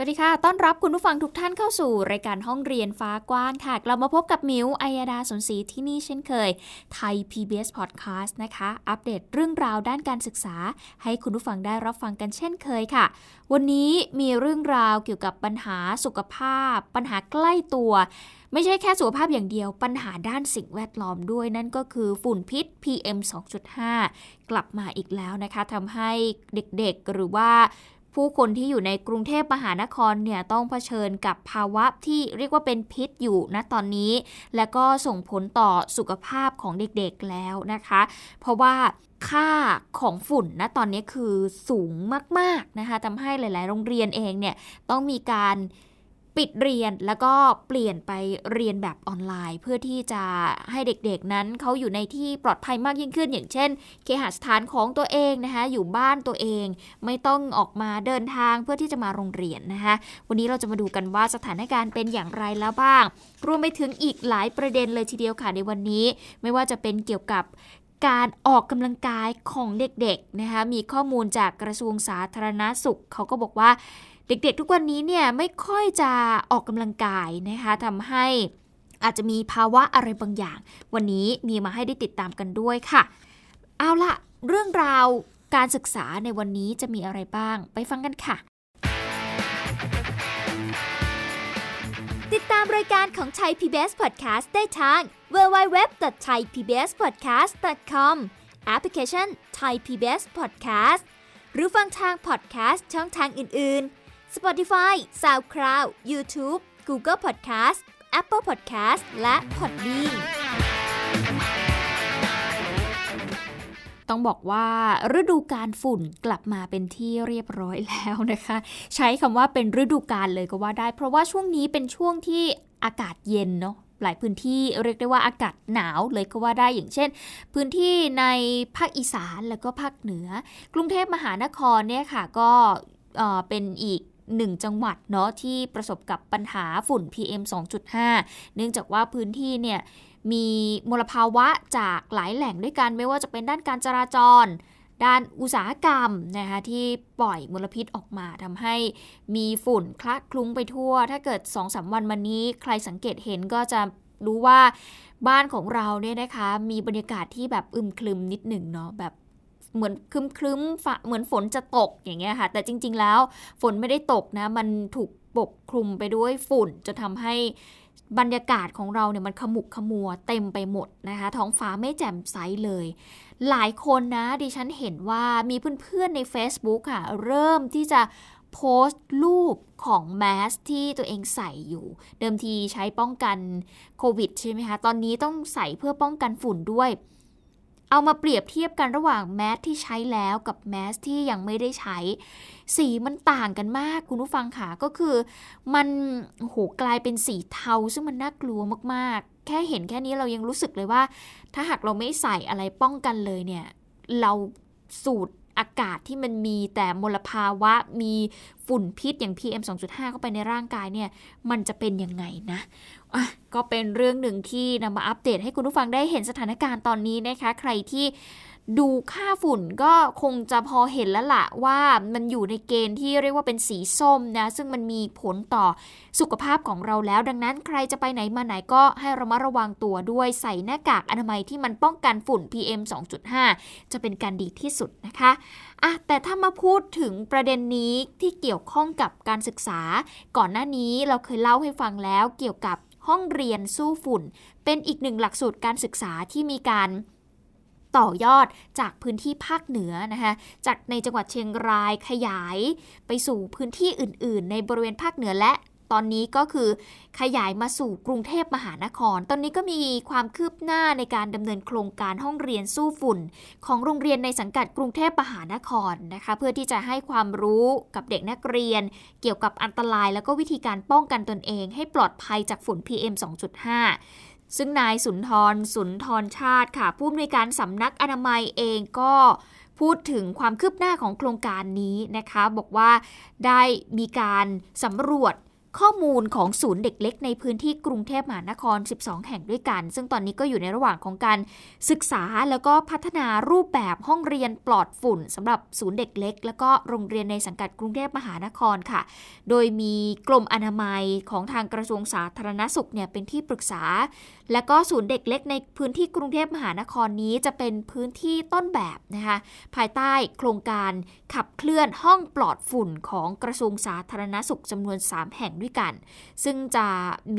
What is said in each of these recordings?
วัสดีค่ะ ต้อนรับคุณผู้ฟังทุกท่านเข้าสู่รายการห้องเรียนฟ้ากว้างค่ะ กลับมาพบกับมิวอัยดาสนศรีที่นี่เช่นเคย ไทย PBS Podcast นะคะ อัปเดตเรื่องราวด้านการศึกษา ให้คุณผู้ฟังได้รับฟังกันเช่นเคยค่ะ วันนี้มีเรื่องราวเกี่ยวกับปัญหาสุขภาพ ปัญหาใกล้ตัว ไม่ใช่แค่สุขภาพอย่างเดียว ปัญหาด้านสิ่งแวดล้อมด้วย นั่นก็คือฝุ่นพิษ PM 2.5 กลับมาอีกแล้วนะคะทำให้เด็กๆหรือว่า ผู้คนที่อยู่ในกรุงเทพมหานครเนี่ยต้องเผชิญกับภาวะที่เรียกว่าเป็นพิษอยู่ณตอนนี้ และก็ส่งผลต่อสุขภาพของเด็กๆแล้วนะคะ เพราะว่าค่าของฝุ่นณตอนนี้คือสูงมากๆนะคะทำให้หลาย ๆ โรงเรียนเองเนี่ยต้องมีการ ปิดเรียนแล้วก็เปลี่ยนไปเรียนแบบออนไลน์ เพื่อที่จะให้เด็กๆนั้นเขาอยู่ในที่ปลอดภัยมากยิ่งขึ้น อย่างเช่น เคหสถานของตัวเองนะคะอยู่บ้านตัวเอง ไม่ต้องออกมาเดินทางเพื่อที่จะมาโรงเรียนนะคะวันนี้เราจะมาดูกันว่าสถานการณ์เป็นอย่างไรแล้วบ้าง รวมไปถึงอีกหลายประเด็นเลยทีเดียวค่ะในวันนี้ ไม่ว่าจะเป็นเกี่ยวกับการออกกำลังกายของเด็กๆนะคะมีข้อมูลจากกระทรวงสาธารณาสุขเขาก็บอกว่า เด็กๆทุกวันนี้เนี่ยไม่ค่อยจะออกกำลังกายนะคะทำให้อาจจะมีภาวะอะไรบางอย่าง วันนี้มีมาให้ได้ติดตามกันด้วยค่ะ เอาละเรื่องราวการศึกษาในวันนี้จะมีอะไรบ้าง ไปฟังกันค่ะ ติดตามรายการของไทย PBS Podcast ได้ทาง www.thaipbspodcast.com แอปพลิเคชัน Thai PBS Podcast หรือฟังทาง podcast ช่องทางอื่น ๆ Spotify SoundCloud YouTube Google Podcast Apple Podcast และ Podbean ต้องบอกว่าฤดูการฝุ่นกลับมาเป็นที่เรียบร้อยแล้วนะคะ ใช้คำว่าเป็นฤดูกาลเลยก็ว่าได้ เพราะว่าช่วงนี้เป็นช่วงที่อากาศเย็นเนาะหลายพื้นที่เรียกได้ว่าอากาศหนาวเลยก็ว่าได้อย่างเช่น พื้นที่ในภาคอีสานแล้วก็ภาคเหนือ กรุงเทพมหานครเนี่ยค่ะก็เป็นอีก หนึ่งจังหวัดเนาะที่ประสบกับปัญหาฝุ่น PM 2.5 เนื่องจากว่าพื้นที่เนี่ยมีมลภาวะจากหลายแหล่งด้วยกันไม่ว่าจะเป็นด้านการจราจร ด้านอุตสาหกรรมนะคะที่ปล่อยมลพิษออกมาทำให้มีฝุ่นคละคลุ้งไปทั่ว ถ้าเกิด2อสวันมานี้ใครสังเกตเห็นก็จะรู้ว่าบ้านของเราเนี่ยนะคะมีบรรยากาศที่แบบอึมคลึมนิดหนึ่งเนาะแบบ เหมือนคลึ้มคลึ้มเหมือนฝนจะตกอย่างเงี้ยค่ะ แต่จริง ๆ แล้วฝนไม่ได้ตกนะ มันถูกปกคลุมไปด้วยฝุ่นจะทำให้บรรยากาศของเราเนี่ยมันขมุกขมัวเต็มไปหมดนะคะ ท้องฟ้าไม่แจ่มใสเลย หลายคนนะดิฉันเห็นว่ามีเพื่อนๆใน Facebook ค่ะ เริ่มที่จะโพสต์รูปของแมสที่ตัวเองใส่อยู่ เดิมทีใช้ป้องกันโควิดใช่ไหมคะ ตอนนี้ต้องใส่เพื่อป้องกันฝุ่นด้วย เอามาเปรียบเทียบกันระหว่างแมสที่ใช้แล้วกับแมสที่ยังไม่ได้ใช้ สีมันต่างกันมากคุณผู้ฟังค่ะก็คือ มันโหกลายเป็นสีเทาซึ่งมันน่ากลัวมากๆ แค่เห็นแค่นี้เรายังรู้สึกเลยว่า ถ้าหากเราไม่ใส่อะไรป้องกันเลยเนี่ย เราสูดอากาศที่มันมีแต่มลภาวะมีฝุ่นพิษอย่าง PM 2.5 เข้าไปในร่างกายเนี่ย มันจะเป็นยังไงนะ ก็เป็นเรื่องหนึ่งที่นำมาอัปเดตให้คุณผู้ฟังได้เห็นสถานการณ์ตอนนี้นะคะ ใครที่ดูค่าฝุ่นก็คงจะพอเห็นแล้วละว่ามันอยู่ในเกณฑ์ที่เรียกว่าเป็นสีส้มนะ ซึ่งมันมีผลต่อสุขภาพของเราแล้ว ดังนั้นใครจะไปไหนมาไหนก็ให้ระมัดระวังตัวด้วยใส่หน้ากากอนามัยที่มันป้องกันฝุ่น PM 2.5 จะเป็นการดีที่สุดนะคะอะแต่ถ้ามาพูดถึงประเด็นนี้ที่เกี่ยวข้องกับการศึกษา ก่อนหน้านี้เราเคยเล่าให้ฟังแล้วเกี่ยวกับ ห้องเรียนสู้ฝุ่น เป็นอีกหนึ่งหลักสูตรการศึกษาที่มีการต่อยอดจากพื้นที่ภาคเหนือนะคะจากในจังหวัดเชียงรายขยาย ไปสู่พื้นที่อื่น ๆ ในบริเวณภาคเหนือและ ตอนนี้ก็คือขยายมาสู่กรุงเทพมหานคร ตอนนี้ก็มีความคืบหน้าในการดำเนินโครงการห้องเรียนสู้ฝุ่น ของโรงเรียนในสังกัดกรุงเทพมหานครนะคะ เพื่อที่จะให้ความรู้กับเด็กนักเรียน เกี่ยวกับอันตราย แล้วก็วิธีการป้องกันตนเอง ให้ปลอดภัยจากฝุ่น PM 2.5ซึ่งนายสุนทร สุนทรชาติค่ะ ผู้อำนวยการสำนักอนามัยเองก็พูดถึงความคืบหน้าของโครงการนี้นะคะ บอกว่าได้มีการสำรวจ ข้อมูลของศูนย์เด็กเล็กในพื้นที่กรุงเทพมหานคร 12 แห่งด้วยกัน ซึ่งตอนนี้ก็อยู่ในระหว่างของการศึกษาแล้วก็พัฒนารูปแบบห้องเรียนปลอดฝุ่นสำหรับศูนย์เด็กเล็ก แล้วก็โรงเรียนในสังกัดกรุงเทพมหานครค่ะ โดยมีกรมอนามัยของทางกระทรวงสาธารณสุขเนี่ยเป็นที่ปรึกษา และก็ศูนย์เด็กเล็กในพื้นที่กรุงเทพมหานครนี้จะเป็นพื้นที่ต้นแบบนะคะภายใต้โครงการขับเคลื่อนห้องปลอดฝุ่นของกระทรวงสาธารณสุขจำนวน 3 แห่งด้วยกัน ซึ่งจะ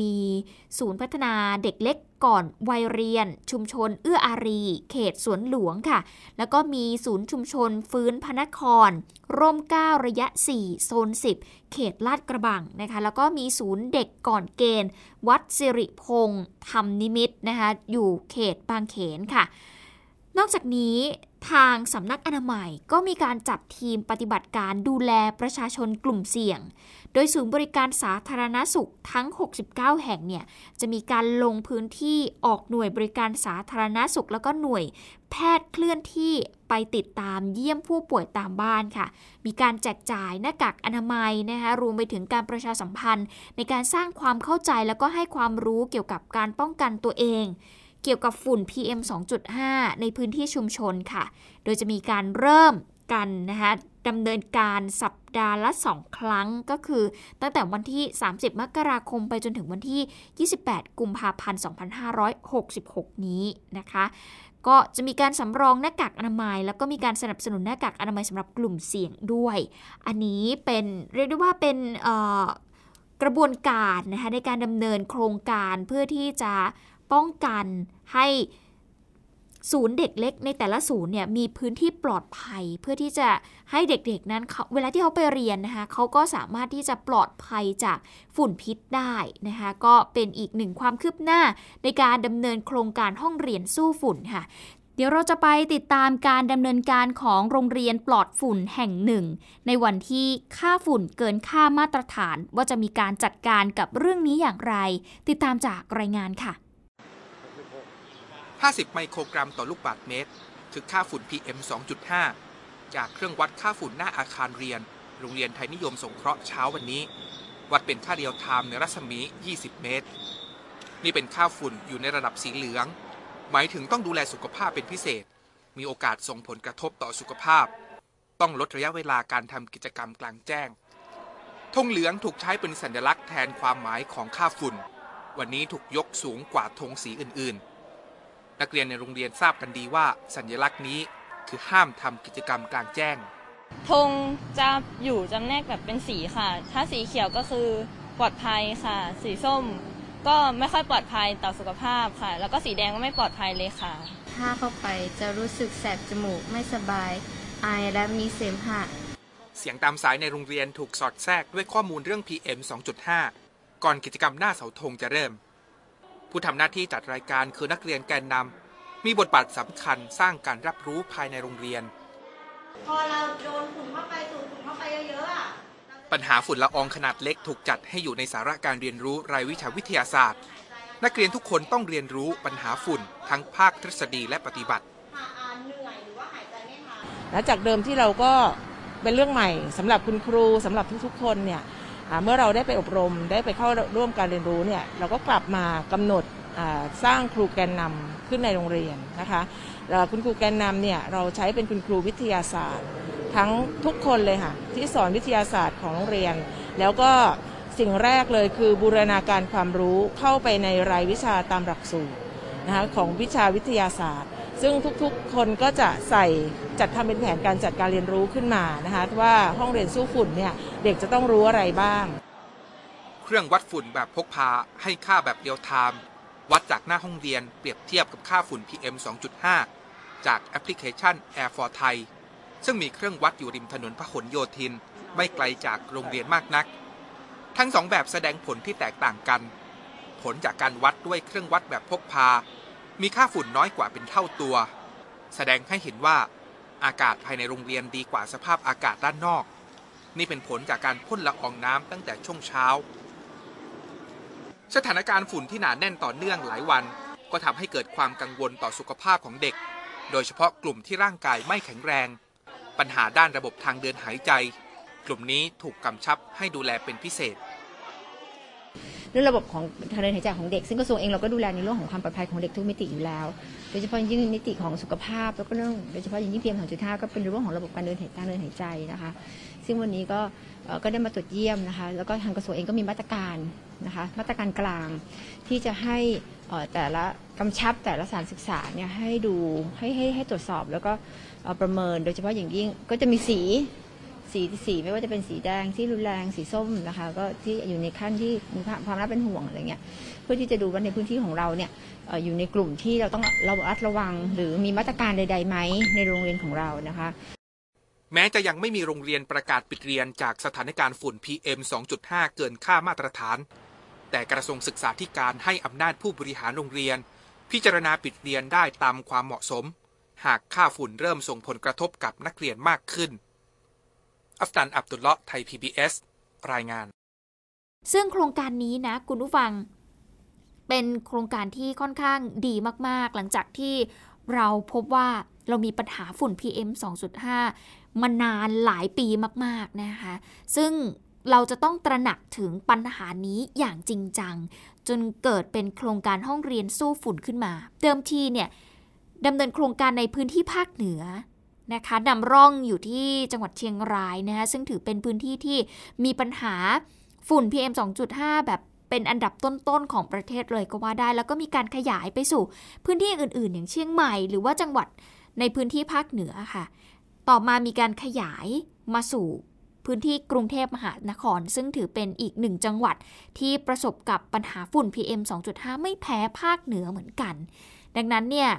มีศูนย์พัฒนาเด็กเล็ก ก่อนวัยเรียน ชุมชนเอื้ออารี เขตสวนหลวงค่ะ แล้วก็มีศูนย์ชุมชนฟื้นพนคร ร่มเก้าระยะ 4 โซน 10 เขตลาดกระบังนะคะ แล้วก็มีศูนย์เด็กก่อนเกณฑ์ วัดสิริพงษ์ธรรมนิมิตนะคะ อยู่เขตบางเขนค่ะ นอกจากนี้ทางสำนักอนามัยก็มีการจัดทีมปฏิบัติการดูแลประชาชนกลุ่มเสี่ยง โดยศูนย์บริการสาธารณสุขทั้ง 69 แห่งเนี่ยจะมีการลงพื้นที่ออกหน่วยบริการสาธารณสุข แล้วก็หน่วยแพทย์เคลื่อนที่ไปติดตามเยี่ยมผู้ป่วยตามบ้านค่ะ มีการแจกจ่ายหน้ากากอนามัยนะคะรวมไปถึงการประชาสัมพันธ์ ในการสร้างความเข้าใจแล้วก็ให้ความรู้เกี่ยวกับการป้องกันตัวเองเกี่ยวกับฝุ่น PM 2.5 ในพื้นที่ชุมชนค่ะ โดยจะมีการเริ่มกันนะคะ ดำเนินการสัปดาห์ละ 2 ครั้งก็คือ ตั้งแต่วันที่ 30 มกราคมไปจนถึงวันที่ 28 กุมภาพันธ์ 2566 นี้นะคะ ก็จะมีการสำรองหน้ากากอนามัย แล้วก็มีการสนับสนุนหน้ากากอนามัยสำหรับกลุ่มเสี่ยงด้วย อันนี้เป็นเรียกได้ว่าเป็นกระบวนการนะคะในการดำเนินโครงการเพื่อที่จะป้องกันให้ ศูนย์เด็กเล็กในแต่ละศูนย์เนี่ยมีพื้นที่ปลอดภัย เพื่อที่จะให้เด็กๆนั้นเวลาที่เขาไปเรียนนะคะเขาก็สามารถที่จะปลอดภัยจากฝุ่นพิษได้นะคะก็เป็นอีกหนึ่งความคืบหน้าในการดำเนินโครงการห้องเรียนสู้ฝุ่นค่ะเดี๋ยวเราจะไปติดตามการดำเนินการของโรงเรียนปลอดฝุ่นแห่งหนึ่ง ในวันที่ค่าฝุ่นเกินค่ามาตรฐาน ว่าจะมีการจัดการกับเรื่องนี้อย่างไร ติดตามจากรายงานค่ะ 50 ไมโครกรัมต่อลูกบาศก์เมตร คือค่าฝุ่น PM 2.5 จากเครื่องวัดค่าฝุ่นหน้าอาคารเรียน โรงเรียนไทยนิยมสงเคราะห์เช้าวันนี้ วัดเป็นค่าเรียวไทม์ในรัศมี 20 เมตร นี่เป็นค่าฝุ่นอยู่ในระดับสีเหลือง หมายถึงต้องดูแลสุขภาพเป็นพิเศษ มีโอกาสส่งผลกระทบต่อสุขภาพ ต้องลดระยะเวลาการทำกิจกรรมกลางแจ้งธงเหลืองถูกใช้เป็นสัญลักษณ์แทนความหมายของค่าฝุ่น วันนี้ถูกยกสูงกว่าธงสีอื่นๆ นักเรียนในโรงเรียนทราบกันดีว่าสัญลักษณ์นี้คือห้ามทำกิจกรรมกลางแจ้งธงจะอยู่จำแนกแบบเป็นสีค่ะ ถ้าสีเขียวก็คือปลอดภัยค่ะ สีส้มก็ไม่ค่อยปลอดภัยต่อสุขภาพค่ะ แล้วก็สีแดงก็ไม่ปลอดภัยเลยค่ะ ถ้าเข้าไปจะรู้สึกแสบจมูกไม่สบาย ไอและมีเสมหะ เสียงตามสายในโรงเรียนถูกสอดแทรกด้วยข้อมูลเรื่อง PM 2.5 ก่อนกิจกรรมหน้าเสาธงจะเริ่ม ผู้ทำหน้าที่จัดรายการคือนักเรียนแกนนำมีบทบาทสำคัญสร้างการรับรู้ภายในโรงเรียน พอเราโดนฝุ่นเข้าไปสูดฝุ่นเข้าไปเยอะๆอะปัญหาฝุ่นละอองขนาดเล็กถูกจัดให้อยู่ในสาระการเรียนรู้รายวิชาวิทยาศาสตร์ นักเรียนทุกคนต้องเรียนรู้ปัญหาฝุ่น ทั้งภาคทฤษฎีและปฏิบัติหาอ่านเหนื่อยหรือว่าหายใจไม่ทันและจากเดิมที่เราก็เป็นเรื่องใหม่สำหรับคุณครูสำหรับทุกๆ คนเนี่ยอ่า เมื่อเราได้ไปอบรมได้ไปเข้าร่วมการเรียนรู้เนี่ยเราก็กลับมากำหนดสร้างครูแกนนำขึ้นในโรงเรียนนะคะคุณครูแกนนำเนี่ยเราใช้เป็นคุณครูวิทยาศาสตร์ ทั้งทุกคนเลยค่ะที่สอนวิทยาศาสตร์ของโรงเรียน แล้วก็สิ่งแรกเลยคือบูรณาการความรู้เข้าไปในรายวิชาตามหลักสูตรนะคะของวิชาวิทยาศาสตร์ ซึ่งทุกๆคนก็จะใส่จัดทำเป็นแผนการจัดการเรียนรู้ขึ้นมานะคะว่าห้องเรียนสู้ฝุ่นเนี่ยเด็กจะต้องรู้อะไรบ้าง เครื่องวัดฝุ่นแบบพกพาให้ค่าแบบเรียลไทม์วัดจากหน้าห้องเรียนเปรียบเทียบกับค่าฝุ่น PM 2.5 จากแอปพลิเคชัน Air for Thai ซึ่งมีเครื่องวัดอยู่ริมถนนพหลโยธิน ไม่ไกลจากโรงเรียนมากนัก ทั้งสองแบบแสดงผลที่แตกต่างกัน ผลจากการวัดด้วยเครื่องวัดแบบพกพา มีค่าฝุ่นน้อยกว่าเป็นเท่าตัว แสดงให้เห็นว่า อากาศภายในโรงเรียนดีกว่าสภาพอากาศด้านนอก นี่เป็นผลจากการพ่นละอองน้ำตั้งแต่ช่วงเช้า สถานการณ์ฝุ่นที่หนาแน่นต่อเนื่องหลายวัน ก็ทำให้เกิดความกังวลต่อสุขภาพของเด็ก โดยเฉพาะกลุ่มที่ร่างกายไม่แข็งแรง ปัญหาด้านระบบทางเดินหายใจ กลุ่มนี้ถูกกำชับให้ดูแลเป็นพิเศษ เรื่องระบบของทางเดินหายใจของเด็ก ซึ่งกระทรวงเองเราก็ดูแลในเรื่องของความปลอดภัยของเด็กทุกมิติอยู่แล้ว โดยเฉพาะยิ่งมิติของสุขภาพแล้วก็เรื่องโดยเฉพาะอย่างยิ่งเพียงของจุดห้าก็เป็นเรื่องของระบบการเดินหายการเดินหายใจนะคะ ซึ่งวันนี้ก็ก็ได้มาตรวจเยี่ยมนะคะ แล้วก็ทางกระทรวงเองก็มีมาตรการนะคะมาตรการกลางที่จะให้แต่ละกำชับแต่ละสถานศึกษาเนี่ยให้ดูให้ให้ให้ตรวจสอบแล้วก็ประเมินโดยเฉพาะอย่างยิ่งก็จะมีสี สีสีไม่ว่าจะเป็นสีแดงที่รุนแรงสีส้มนะคะ ก็ที่อยู่ในขั้นที่มีความน่าเป็นห่วงอะไรเงี้ยเพื่อที่จะดูว่าในพื้นที่ของเราเนี่ยอยู่ในกลุ่มที่เราต้องเราอัดระวัง หรือมีมาตรการใดๆไหมในโรงเรียนของเรานะคะ แม้จะยังไม่มีโรงเรียนประกาศปิดเรียนจากสถานการณ์ฝุ่น PM 2.5 เกินค่ามาตรฐาน แต่กระทรวงศึกษาธิการให้อำนาจผู้บริหารโรงเรียน พิจารณาปิดเรียนได้ตามความเหมาะสม หากค่าฝุ่นเริ่มส่งผลกระทบกับนักเรียนมากขึ้น อัฟตันอับดุลเลาะไทย PBS รายงาน ซึ่งโครงการนี้นะคุณผู้ฟัง เป็นโครงการที่ค่อนข้างดีมาก ๆ หลังจากที่เราพบว่าเรามีปัญหาฝุ่น PM 2.5 มานานหลายปีมาก ๆ นะคะ ซึ่งเราจะต้องตระหนักถึงปัญหานี้อย่างจริงจัง จนเกิดเป็นโครงการห้องเรียนสู้ฝุ่นขึ้นมา เดิมทีเนี่ยดำเนินโครงการในพื้นที่ภาคเหนือ นะคะนำร่องอยู่ที่จังหวัดเชียงรายนะคะซึ่งถือเป็นพื้นที่ที่มีปัญหาฝุ่น PM 2.5 แบบเป็นอันดับต้นๆของประเทศเลยก็ว่าได้ แล้วก็มีการขยายไปสู่พื้นที่อื่นๆ อย่างเชียงใหม่ หรือว่าจังหวัดในพื้นที่ภาคเหนือค่ะ ต่อมามีการขยายมาสู่พื้นที่กรุงเทพมหานคร ซึ่งถือเป็นอีกหนึ่งจังหวัดที่ประสบกับปัญหาฝุ่น PM 2.5 ไม่แพ้ภาคเหนือเหมือนกัน ดังนั้นเนี่ย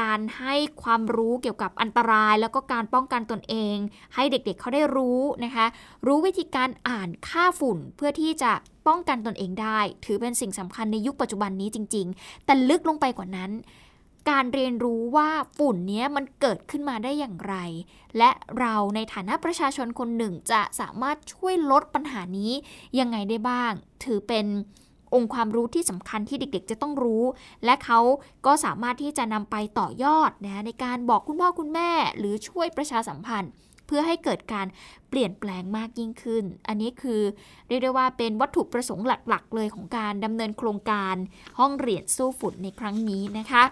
การให้ความรู้เกี่ยวกับอันตราย แล้วก็การป้องกันตนเอง ให้เด็กๆเเขาได้รู้นะคะ รู้วิธีการอ่านค่าฝุ่นเพื่อที่จะป้องกันตนเองได้ ถือเป็นสิ่งสำคัญในยุคปัจจุบันนี้จริง ๆ แต่ลึกลงไปกว่านั้นการเรียนรู้ว่าฝุ่นนี้มันเกิดขึ้นมาได้อย่างไร และเราในฐานะประชาชนคนหนึ่งจะสามารถช่วยลดปัญหานี้ยังไงได้บ้าง ถือเป็น องค์ความรู้ที่สำคัญที่เด็กๆ จะต้องรู้ และเขาก็สามารถที่จะนำไปต่อยอดนะในการบอกคุณพ่อคุณแม่ หรือช่วยประชาสัมพันธ์ เพื่อให้เกิดการเปลี่ยนแปลงมากยิ่งขึ้น อันนี้คือเรียกได้ว่าเป็นวัตถุประสงค์หลักๆ เลยของการดำเนินโครงการห้องเรียนสู้ฝุ่นในครั้งนี้นะคะ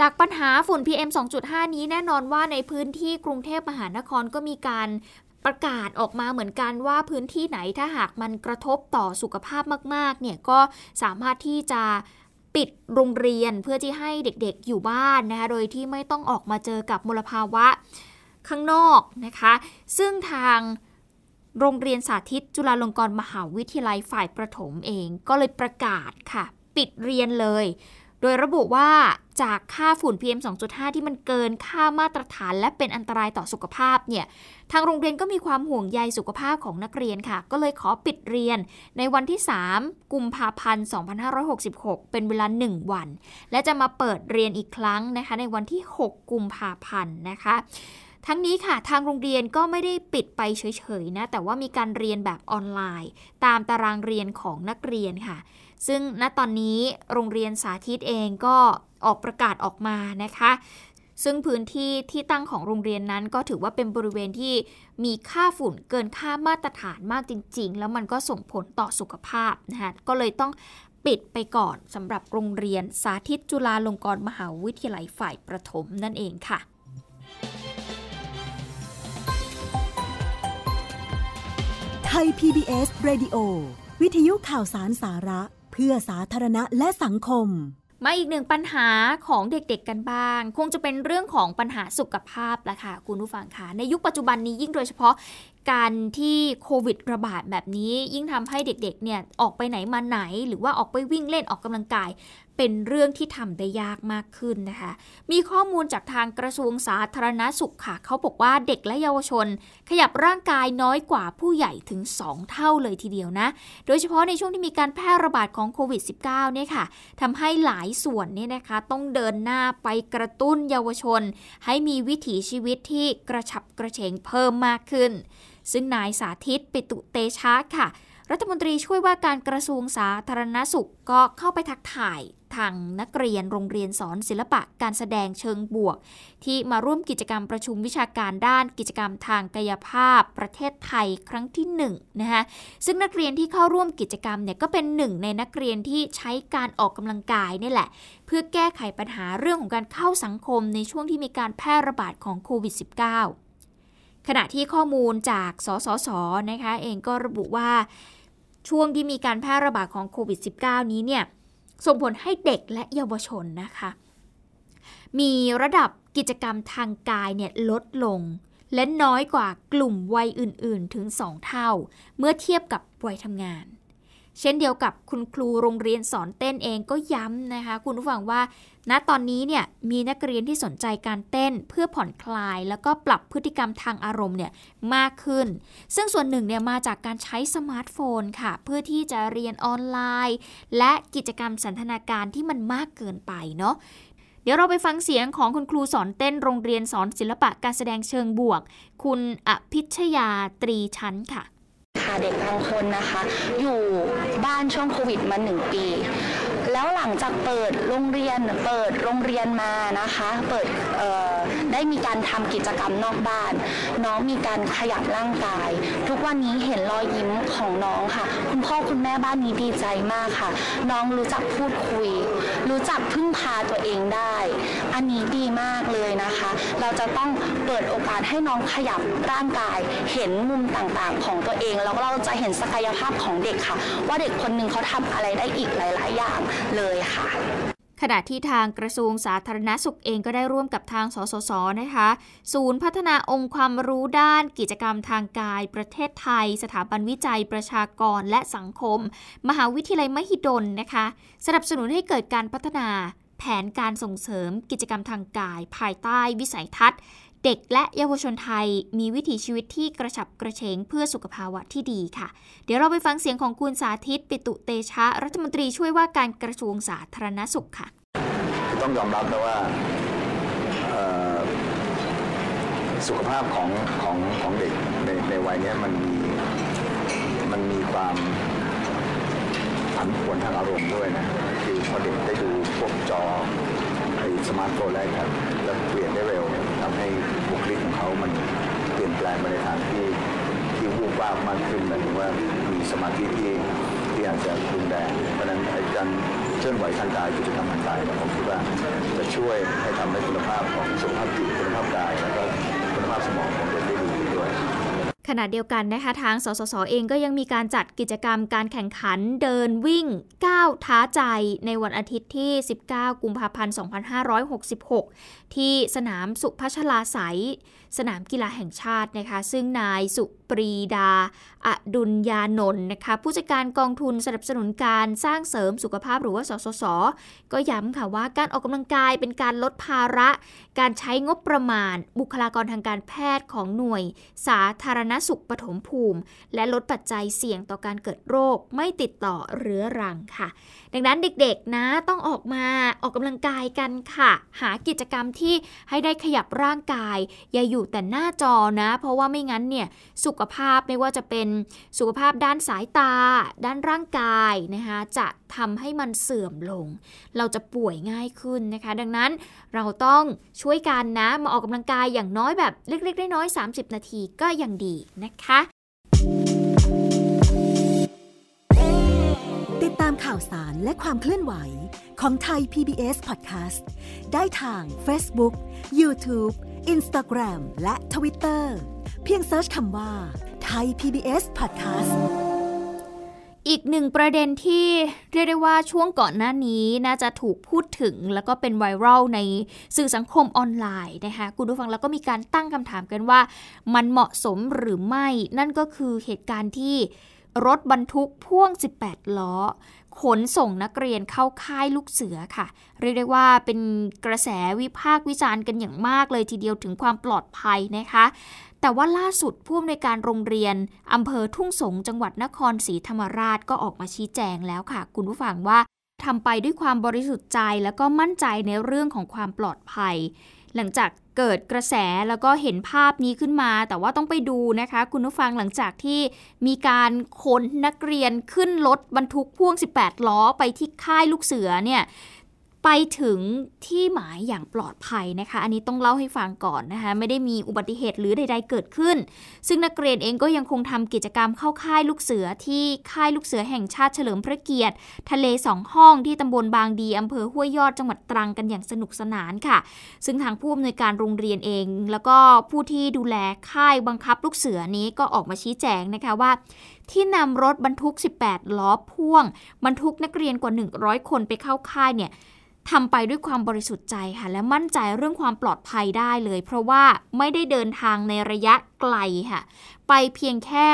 จากปัญหาฝุ่น PM 2.5 นี้แน่นอนว่าในพื้นที่กรุงเทพมหานครก็มีการ ประกาศออกมาเหมือนกันว่าพื้นที่ไหนถ้าหากมันกระทบต่อสุขภาพมากๆเนี่ยก็สามารถที่จะปิดโรงเรียนเพื่อที่ให้เด็กๆอยู่บ้านนะคะโดยที่ไม่ต้องออกมาเจอกับมลภาวะข้างนอกนะคะ ซึ่งทางโรงเรียนสาธิตจุฬาลงกรณ์มหาวิทยาลัยฝ่ายประถมเอง ก็เลยประกาศค่ะ ปิดเรียนเลย โดยระบุว่าจากค่าฝุ่น PM 2.5 ที่มันเกินค่ามาตรฐานและเป็นอันตรายต่อสุขภาพเนี่ย ทางโรงเรียนก็มีความห่วงใยสุขภาพของนักเรียนค่ะ ก็เลยขอปิดเรียนในวันที่ 3 กุมภาพันธ์ 2566 เป็นเวลา 1 วัน และจะมาเปิดเรียนอีกครั้งนะคะ ในวันที่ 6 กุมภาพันธ์นะคะทั้งนี้ค่ะ ทางโรงเรียนก็ไม่ได้ปิดไปเฉยๆนะ แต่ว่ามีการเรียนแบบออนไลน์ ตามตารางเรียนของนักเรียนค่ะ ซึ่งณตอนนี้โรงเรียนสาธิตเองก็ออกประกาศออกมานะคะ ซึ่งพื้นที่ที่ตั้งของโรงเรียนนั้นก็ถือว่าเป็นบริเวณที่มีค่าฝุ่นเกินค่ามาตรฐานมากจริง ๆ แล้วมันก็ส่งผลต่อสุขภาพนะคะก็เลยต้องปิดไปก่อนสำหรับโรงเรียนสาธิตจุฬาลงกรณ์มหาวิทยาลัยฝ่ายประถมนั่นเองค่ะไทย PBS Radio วิทยุข่าวสารสาระ เพื่อสาธารณะและสังคม มาอีกหนึ่งปัญหาของเด็กๆกันบ้าง คงจะเป็นเรื่องของปัญหาสุขภาพแหละค่ะคุณผู้ฟังค่ะในยุคปัจจุบันนี้ยิ่งโดยเฉพาะการที่โควิดระบาดแบบนี้ ยิ่งทำให้เด็กๆเนี่ยออกไปไหนมาไหน หรือว่าออกไปวิ่งเล่นออกกำลังกาย เป็นเรื่องที่ทำได้ยากมากขึ้นนะคะ มีข้อมูลจากทางกระทรวงสาธารณสุขค่ะ เขาบอกว่าเด็กและเยาวชน ขยับร่างกายน้อยกว่าผู้ใหญ่ถึง 2 เท่าเลยทีเดียวนะ โดยเฉพาะในช่วงที่มีการแพร่ระบาดของโควิด -19 เนี่ยค่ะทำให้หลายส่วนเนี่ยนะคะ ต้องเดินหน้าไปกระตุ้นเยาวชน ให้มีวิถีชีวิตที่กระฉับกระเฉงเพิ่มมากขึ้น ซึ่งนายสาธิตปิตุเตชะค่ะ รัฐมนตรีช่วยว่าการกระทรวงสาธารณสุขก็เข้าไปทักทายทางนักเรียนโรงเรียนสอนศิลปะการแสดงเชิงบวก ที่มาร่วมกิจกรรมประชุมวิชาการด้านกิจกรรมทางกายภาพ ประเทศไทยครั้งที่1นนะคะซึ่งนักเรียนที่เข้าร่วมกิจกรรมเนี่ยก็เป็นหนึ่งในนักเรียนที่ใช้การออกกำลังกายนี่แหละ เพื่อแก้ไขปัญหาเรื่องของการเข้าสังคมในช่วงที่มีการแพร่ระบาดของโควิด -19 ขณะที่ข้อมูลจากสสสนะคะเองก็ระบุว่าช่วงที่มีการแพร่ระบาดของโควิด -19 นี้เนี่ยส่งผลให้เด็กและเยาวชนนะคะ มีระดับกิจกรรมทางกายเนี่ยลดลง และน้อยกว่ากลุ่มวัยอื่น ๆ ถึง 2 เท่า เมื่อเทียบกับวัยทำงาน เช่นเดียวกับคุณครูโรงเรียนสอนเต้นเองก็ย้ำนะคะ คุณผู้ฟังว่า ณตอนนี้เนี่ยมีนักเรียนที่สนใจการเต้นเพื่อผ่อนคลาย แล้วก็ปรับพฤติกรรมทางอารมณ์เนี่ยมากขึ้น ซึ่งส่วนหนึ่งเนี่ยมาจากการใช้สมาร์ทโฟนค่ะ เพื่อที่จะเรียนออนไลน์น์ และกิจกรรมสันทนาการที่มันมากเกินไปเนาะเดี๋ยวเราไปฟังเสียงของคุณครูสอนเต้นโรงเรียนสอนศิลปะการแสดงเชิงบวก คุณอภิชยาตรีชั้นค่ะ ค่ะเด็กบางคนนะคะ อยู่บ้านช่วงโควิดมาหนึ่งปี แล้วหลังจากเปิดโรงเรียนเปิดโรงเรียนมานะคะ เปิดได้มีการทำกิจกรรมนอกบ้าน น้องมีการขยับร่างกาย ทุกวันนี้เห็นรอยยิ้มของน้องค่ะ คุณพ่อคุณแม่บ้านนี้ดีใจมากค่ะ น้องรู้จักพูดคุย รู้จักพึ่งพาตัวเองได้ อันนี้ดีมากเลยนะคะ เราจะต้องเปิดโอกาสให้น้องขยับร่างกาย เห็นมุมต่างๆ ของตัวเอง แล้วเราจะเห็นศักยภาพของเด็กค่ะ ว่าเด็กคนหนึ่งเขาทำอะไรได้อีกหลาย ๆ อย่างเลยค่ะ ขณะที่ทางกระทรวงสาธารณสุขเองก็ได้ร่วมกับทางสสสนะคะ ศูนย์พัฒนาองค์ความรู้ด้านกิจกรรมทางกาย ประเทศไทย สถาบันวิจัยประชากรและสังคม มหาวิทยาลัยมหิดลนะคะ สนับสนุนให้เกิดการพัฒนาแผนการส่งเสริมกิจกรรมทางกาย ภายใต้วิสัยทัศน์ เด็กและเยาวชนไทยมีวิถีชีวิตที่กระฉับกระเฉงเพื่อสุขภาวะที่ดีค่ะ เดี๋ยวเราไปฟังเสียงของคุณสาธิตปิตุเตชะ รัฐมนตรีช่วยว่าการกระทรวงสาธารณสุขค่ะ ต้องยอมรับนะว่าสุขภาพของของของเด็กในในวัยนี้มันมีมันมีความผันผวนทางอารมณ์ด้วยนะคือพอเด็กได้ดูพวกจอไอ้สมาร์ทโฟนแล้วครับแล้วเปลี่ยนได้เร็วทำให้บุคลิกของเขามันเปลี่ยนแปลงไปในทางที่ที่วูบวาบมากขึ้นหมายถึงว่ามีสมาธิที่ที่อาจจะรุนแรงเพราะนั้นไอ้การ เคลื่อนไหวทางกายกิจกรรมทางกายผมคิดว่าจะช่วยให้ทำให้คุณภาพของสุขภาพจิตคุณภาพกายแล้วก็คุณภาพสมองของเด็กได้ดีด้วย ขณะเดียวกันนะคะทางสสสเองก็ยังมีการจัดกิจกรรมการแข่งขันเดินวิ่งก้าวท้าใจในวันอาทิตย์ที่ 19 กุมภาพันธ์ 2566 ที่สนามสุพัชลาไสสนามกีฬาแห่งชาตินะคะ ซึ่งนายสุปรีดาอดุลยานนท์นะคะ ผู้จัดการกองทุนสนับสนุนการสร้างเสริมสุขภาพหรือว่าสสส ก็ย้ำค่ะว่าการออกกำลังกายเป็นการลดภาระ การใช้งบประมาณ บุคลากรทางการแพทย์ของหน่วยสาธารณสุขปฐมภูมิ และลดปัจจัยเสี่ยงต่อการเกิดโรคไม่ติดต่อเรื้อรังค่ะ ดังนั้นเด็กๆนะต้องออกมาออกกำลังกายกันค่ะ หากิจกรรมที่ให้ได้ขยับร่างกาย อย่าอยู่แต่หน้าจอนะ เพราะว่าไม่งั้นเนี่ยสุขภาพไม่ว่าจะเป็นสุขภาพด้านสายตา ด้านร่างกายนะคะจะทำให้มันเสื่อมลง เราจะป่วยง่ายขึ้นนะคะ ดังนั้นเราต้องช่วยกันนะ มาออกกำลังกายอย่างน้อยแบบเล็กๆน้อยๆ30 นาทีก็ยังดีนะคะ ติดตามข่าวสารและความเคลื่อนไหวของไทย PBS Podcast ได้ทาง Facebook, YouTube, Instagram และ Twitter เพียงเซิร์ชคำว่าไทย PBS Podcast อีกหนึ่งประเด็นที่เรียกได้ว่าช่วงก่อนหน้านี้น่าจะถูกพูดถึง แล้วก็เป็นไวรัลในสื่อสังคมออนไลน์นะคะคุณผู้ฟังแล้วก็มีการตั้งคำถามกันว่า มันเหมาะสมหรือไม่ นั่นก็คือเหตุการณ์ที่รถบรรทุกพ่วง 18 ล้อ ขนส่งนักเรียนเข้าค่ายลูกเสือค่ะ เรียกได้ว่าเป็นกระแสวิพากษ์วิจารณ์กันอย่างมากเลยทีเดียวถึงความปลอดภัยนะคะ แต่ว่าล่าสุดผู้อำนวยการโรงเรียนอำเภอทุ่งสงจังหวัดนครศรีธรรมราชก็ออกมาชี้แจงแล้วค่ะ คุณผู้ฟังว่าทำไปด้วยความบริสุทธิ์ใจแล้วก็มั่นใจในเรื่องของความปลอดภัย หลังจากเกิดกระแสแล้วก็เห็นภาพนี้ขึ้นมา แต่ว่าต้องไปดูนะคะ คุณผู้ฟังหลังจากที่มีการขนนักเรียนขึ้นรถบรรทุกพ่วง 18 ล้อไปที่ค่ายลูกเสือเนี่ย ไปถึงที่หมายอย่างปลอดภัยนะคะ อันนี้ต้องเล่าให้ฟังก่อนนะคะ ไม่ได้มีอุบัติเหตุหรือใด ๆ เกิดขึ้น ซึ่งนักเรียนเองก็ยังคงทำกิจกรรมเข้าค่ายลูกเสือที่ค่ายลูกเสือแห่งชาติเฉลิมพระเกียรติ ทะเลสองห้องที่ตำบลบางดีอำเภอห้วยยอดจังหวัดตรังกันอย่างสนุกสนานค่ะ ซึ่งทางผู้อำนวยการโรงเรียนเอง แล้วก็ผู้ที่ดูแลค่ายบังคับลูกเสือนี้ก็ออกมาชี้แจงนะคะว่าที่นำรถบรรทุก 18 ล้อพ่วง บรรทุกนักเรียนกว่า 100 คนไปเข้าค่ายเนี่ย ทำไปด้วยความบริสุทธิ์ใจค่ะ และมั่นใจเรื่องความปลอดภัยได้เลย เพราะว่าไม่ได้เดินทางในระยะไกลค่ะ ไปเพียงแค่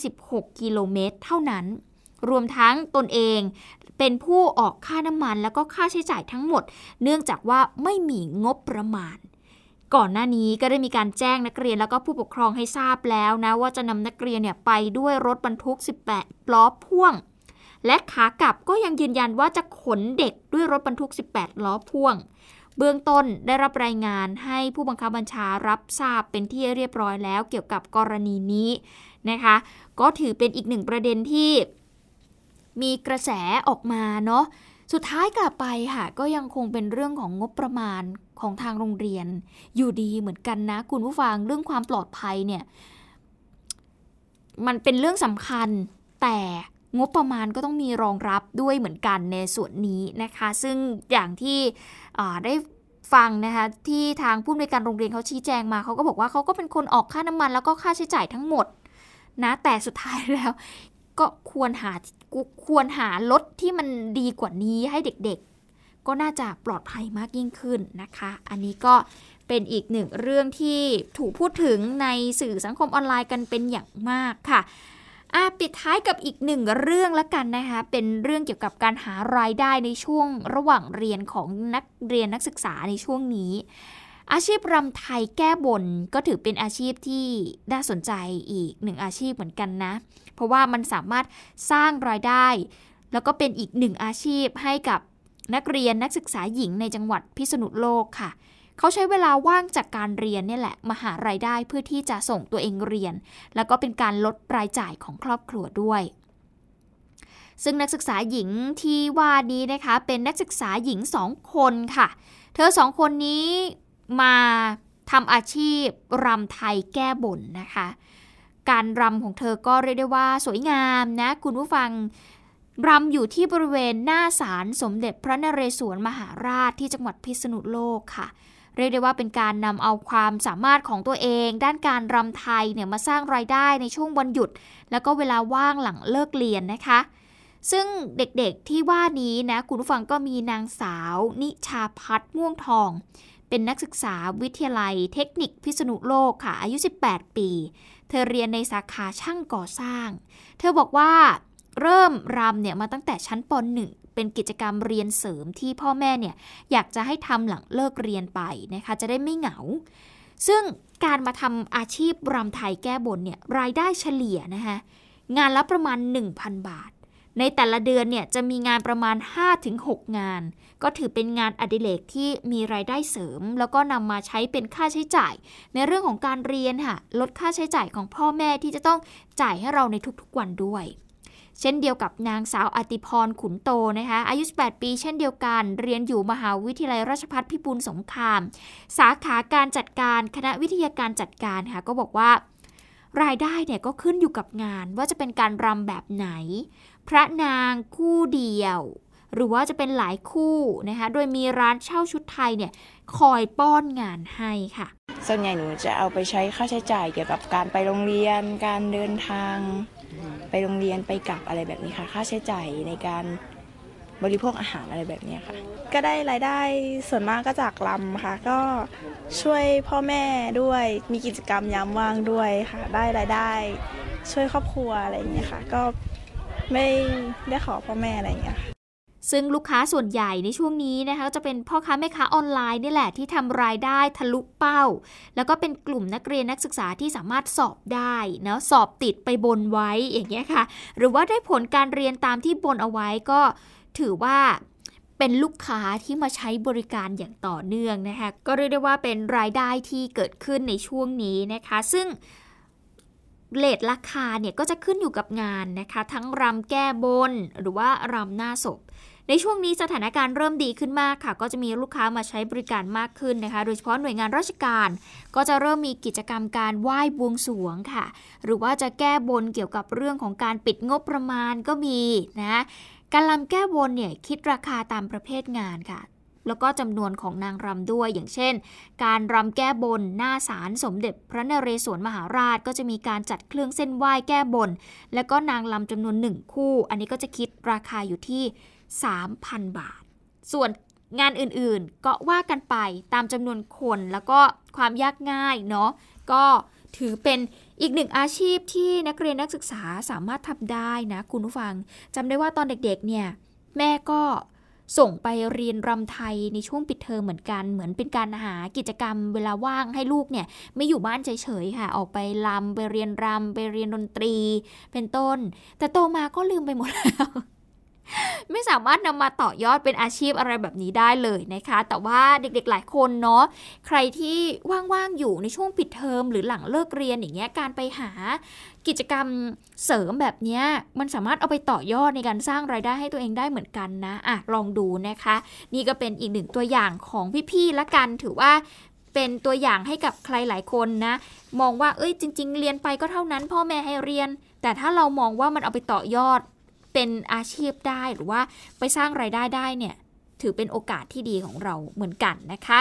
26 กิโลเมตรเท่านั้น รวมทั้งตนเองเป็นผู้ออกค่าน้ำมันแล้วก็ค่าใช้จ่ายทั้งหมด เนื่องจากว่าไม่มีงบประมาณ ก่อนหน้านี้ก็ได้มีการแจ้งนักเรียนแล้วก็ผู้ปกครองให้ทราบแล้วนะว่าจะนำนักเรียนเนี่ยไปด้วยรถบรรทุก 18 ล้อพ่วง และขากลับก็ยังยืนยันว่าจะขนเด็กด้วยรถบรรทุก 18 ล้อพ่วง เบื้องต้นได้รับรายงานให้ผู้บังคับบัญชารับทราบเป็นที่เรียบร้อยแล้วเกี่ยวกับกรณีนี้นะคะ ก็ถือเป็นอีกหนึ่งประเด็นที่มีกระแสออกมาเนาะสุดท้ายกลับไปค่ะก็ยังคงเป็นเรื่องของงบประมาณของทางโรงเรียน อยู่ดีเหมือนกันนะคุณผู้ฟังเรื่องความปลอดภัยเนี่ย มันเป็นเรื่องสำคัญแต่ งบประมาณก็ต้องมีรองรับด้วยเหมือนกันในส่วนนี้นะคะ ซึ่งอย่างที่ได้ฟังนะคะที่ทางผู้อำนวยการโรงเรียนเขาชี้แจงมาเขาก็บอกว่าเขาก็เป็นคนออกค่าน้ำมันแล้วก็ค่าใช้จ่ายทั้งหมดนะแต่สุดท้ายแล้ว ก็ควรหาควรหารถที่มันดีกว่านี้ให้เด็กๆ ก็น่าจะปลอดภัยมากยิ่งขึ้นนะคะ อันนี้ก็เป็นอีกหนึ่งเรื่องที่ถูกพูดถึงในสื่อสังคมออนไลน์กันเป็นอย่างมากค่ะ อาปิดท้ายกับอีกหนึ่งเรื่องละกันนะคะ เป็นเรื่องเกี่ยวกับการหารายได้ในช่วงระหว่างเรียนของนักเรียนนักศึกษาในช่วงนี้ อาชีพรำไทยแก้บนก็ถือเป็นอาชีพที่น่าสนใจอีกหนึ่งอาชีพเหมือนกันนะ เพราะว่ามันสามารถสร้างรายได้ แล้วก็เป็นอีกหนึ่งอาชีพให้กับนักเรียนนักศึกษาหญิงในจังหวัดพิษณุโลกค่ะ เขาใช้เวลาว่างจากการเรียนเนี่ยแหละมาหารายได้เพื่อที่จะส่งตัวเองเรียน แล้วก็เป็นการลดรายจ่ายของครอบครัวด้วยซึ่งนักศึกษาหญิงที่ว่านี้นะคะเป็นนักศึกษาหญิงสองคนค่ะ เธอสองคนนี้มาทำอาชีพรำไทยแก้บนนะคะ การรำของเธอก็เรียกได้ว่าสวยงามนะ คุณผู้ฟังรำอยู่ที่บริเวณหน้าศาลสมเด็จพระนเรศวรมหาราชที่จังหวัดพิษณุโลกค่ะ เรียกได้ว่าเป็นการนำเอาความสามารถของตัวเอง ด้านการรำไทยเนี่ยมาสร้างรายได้ในช่วงวันหยุด แล้วก็เวลาว่างหลังเลิกเรียนนะคะ ซึ่งเด็กๆที่ว่านี้นะคุณผู้ฟังก็มีนางสาว นิชาพัฒม่วงทอง เป็นนักศึกษาวิทยาลัยเทคนิคพิษณุโลกค่ะ อายุ 18 ปี เธอเรียนในสาขาช่างก่อสร้าง เธอบอกว่าเริ่มรำเนี่ยมาตั้งแต่ชั้นป .1 เป็นกิจกรรมเรียนเสริมที่พ่อแม่เนี่ยอยากจะให้ทำหลังเลิกเรียนไปนะคะจะได้ไม่เหงา ซึ่งการมาทำอาชีพรำไทยแก้บนเนี่ยรายได้เฉลี่ยนะคะงานละประมาณ 1,000 บาท ในแต่ละเดือนเนี่ยจะมีงานประมาณ 5-6 งาน ก็ถือเป็นงานอดิเรกที่มีรายได้เสริม แล้วก็นำมาใช้เป็นค่าใช้จ่าย ในเรื่องของการเรียนค่ะลดค่าใช้จ่ายของพ่อแม่ที่จะต้องจ่ายให้เราในทุกๆวันด้วย เช่นเดียวกับนางสาวอติพรขุนโตนะคะอายุ 18 ปี เช่นเดียวกัน เรียนอยู่มหาวิทยาลัยราชภัฏพิบูลสงคราม สาขาการจัดการคณะวิทยาการจัดการค่ะก็บอกว่ารายได้เนี่ยก็ขึ้นอยู่กับงานว่าจะเป็นการรำแบบไหน พระนางคู่เดียว หรือว่าจะเป็นหลายคู่นะคะโดยมีร้านเช่าชุดไทยเนี่ยคอยป้อนงานให้ค่ะ ส่วนใหญ่หนูจะเอาไปใช้ค่าใช้จ่ายเกี่ยวกับการไปโรงเรียน การเดินทาง ไปโรงเรียนไปกลับอะไรแบบนี้ค่ะ ค่าใช้จ่ายในการบริโภคอาหารอะไรแบบนี้ค่ะ ก็ได้รายได้ส่วนมากก็จากลำค่ะ ก็ช่วยพ่อแม่ด้วยมีกิจกรรมยามว่างด้วยค่ะ ได้รายได้ ช่วยครอบครัวอะไรอย่างเงี้ยค่ะ ก็ไม่ได้ขอพ่อแม่อะไรอย่างเงี้ยค่ะ ซึ่งลูกค้าส่วนใหญ่ในช่วงนี้นะคะจะเป็นพ่อค้าแม่ค้าออนไลน์นี่แหละที่ทำรายได้ทะลุเป้า แล้วก็เป็นกลุ่มนักเรียนนักศึกษาที่สามารถสอบได้นะสอบติดไปบนไว้อย่างเงี้ยค่ะ หรือว่าได้ผลการเรียนตามที่บนเอาไว้ก็ถือว่าเเป็นลูกค้าที่มาใช้บริการอย่างต่อเนื่องนะคะก็เรียกได้ว่าเป็นรายได้ที่เกิดขึ้นในช่วงนี้นะคะ ซึ่งเลทราคาเนี่ยก็จะขึ้นอยู่กับงานนะคะ ทั้งรำแก้บนหรือว่ารำหน้าศพ ในช่วงนี้สถานการณ์เริ่มดีขึ้นมากค่ะ ก็จะมีลูกค้ามาใช้บริการมากขึ้นนะคะ โดยเฉพาะหน่วยงานราชการ ก็จะเริ่มมีกิจกรรมการไหว้บวงสรวงค่ะ หรือว่าจะแก้บนเกี่ยวกับเรื่องของการปิดงบประมาณก็มีนะการลำแก้บนเนี่ยคิดราคาตามประเภทงานค่ะ แล้วก็จำนวนของนางรำด้วย อย่างเช่น การรำแก้บนหน้าศาลสมเด็จพระนเรศวรมหาราชก็จะมีการจัดเครื่องเส้นไหว้แก้บน แล้วก็นางรำจำนวนหนึ่งคู่ อันนี้ก็จะคิดราคาอยู่ที่ 3,000 บาท ส่วนงานอื่นๆ ก็ว่ากันไปตามจำนวนคนแล้วก็ความยากง่ายเนาะก็ถือเป็นอีกหนึ่งอาชีพที่นักเรียนนักศึกษาสามารถทำได้นะคุณผู้ฟังจำได้ว่าตอนเด็กๆเนี่ยแม่ก็ ส่งไปเรียนรำไทยในช่วงปิดเทอมเหมือนกัน เหมือนเป็นการหากิจกรรมเวลาว่างให้ลูกเนี่ยไม่อยู่บ้านเฉยๆค่ะ ออกไปรำไปเรียนรำไปเรียนดนตรี เป็นต้น แต่โตมาก็ลืมไปหมดแล้วไม่สามารถนำมาต่อยอดเป็นอาชีพอะไรแบบนี้ได้เลยนะคะ แต่ว่าเด็กๆหลายคนเนาะใครที่ว่างๆอยู่ในช่วงปิดเทอมหรือหลังเลิกเรียนอย่างเงี้ยการไปหา กิจกรรมเสริมแบบนี้มันสามารถเอาไปต่อยอดในการสร้างรายได้ให้ตัวเองได้เหมือนกันนะอะลองดูนะคะ นี่ก็เป็นอีกหนึ่งตัวอย่างของพี่ๆละกันถือว่าเป็นตัวอย่างให้กับใครหลายคนนะ มองว่าเอ้ยจริง ๆ เรียนไปก็เท่านั้น พ่อแม่ให้เรียน แต่ถ้าเรามองว่ามันเอาไปต่อยอดเป็นอาชีพได้หรือว่าไปสร้างไรายได้ได้เนี่ย ถือเป็นโอกาสที่ดีของเราเหมือนกันนะคะ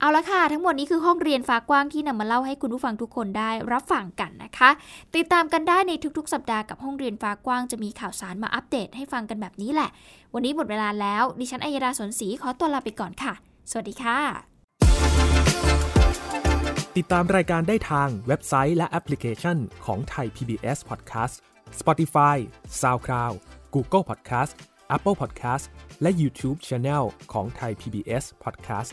เอาละค่ะ ทั้งหมดนี้คือห้องเรียนฟ้ากว้างที่นำมาเล่าให้คุณผู้ฟังทุกคนได้รับฟังกันนะคะ ติดตามกันได้ในทุกๆ สัปดาห์กับห้องเรียนฟ้ากว้างจะมีข่าวสารมาอัปเดตให้ฟังกันแบบนี้แหละ วันนี้หมดเวลาแล้ว ดิฉันอัยดาสนศรีขอตัวลาไปก่อนค่ะ สวัสดีค่ะ ติดตามรายการได้ทางเว็บไซต์และแอปพลิเคชันของไทย PBS Podcast Spotify SoundCloud Google Podcast Apple Podcast และ YouTube Channel ของ Thai PBS Podcast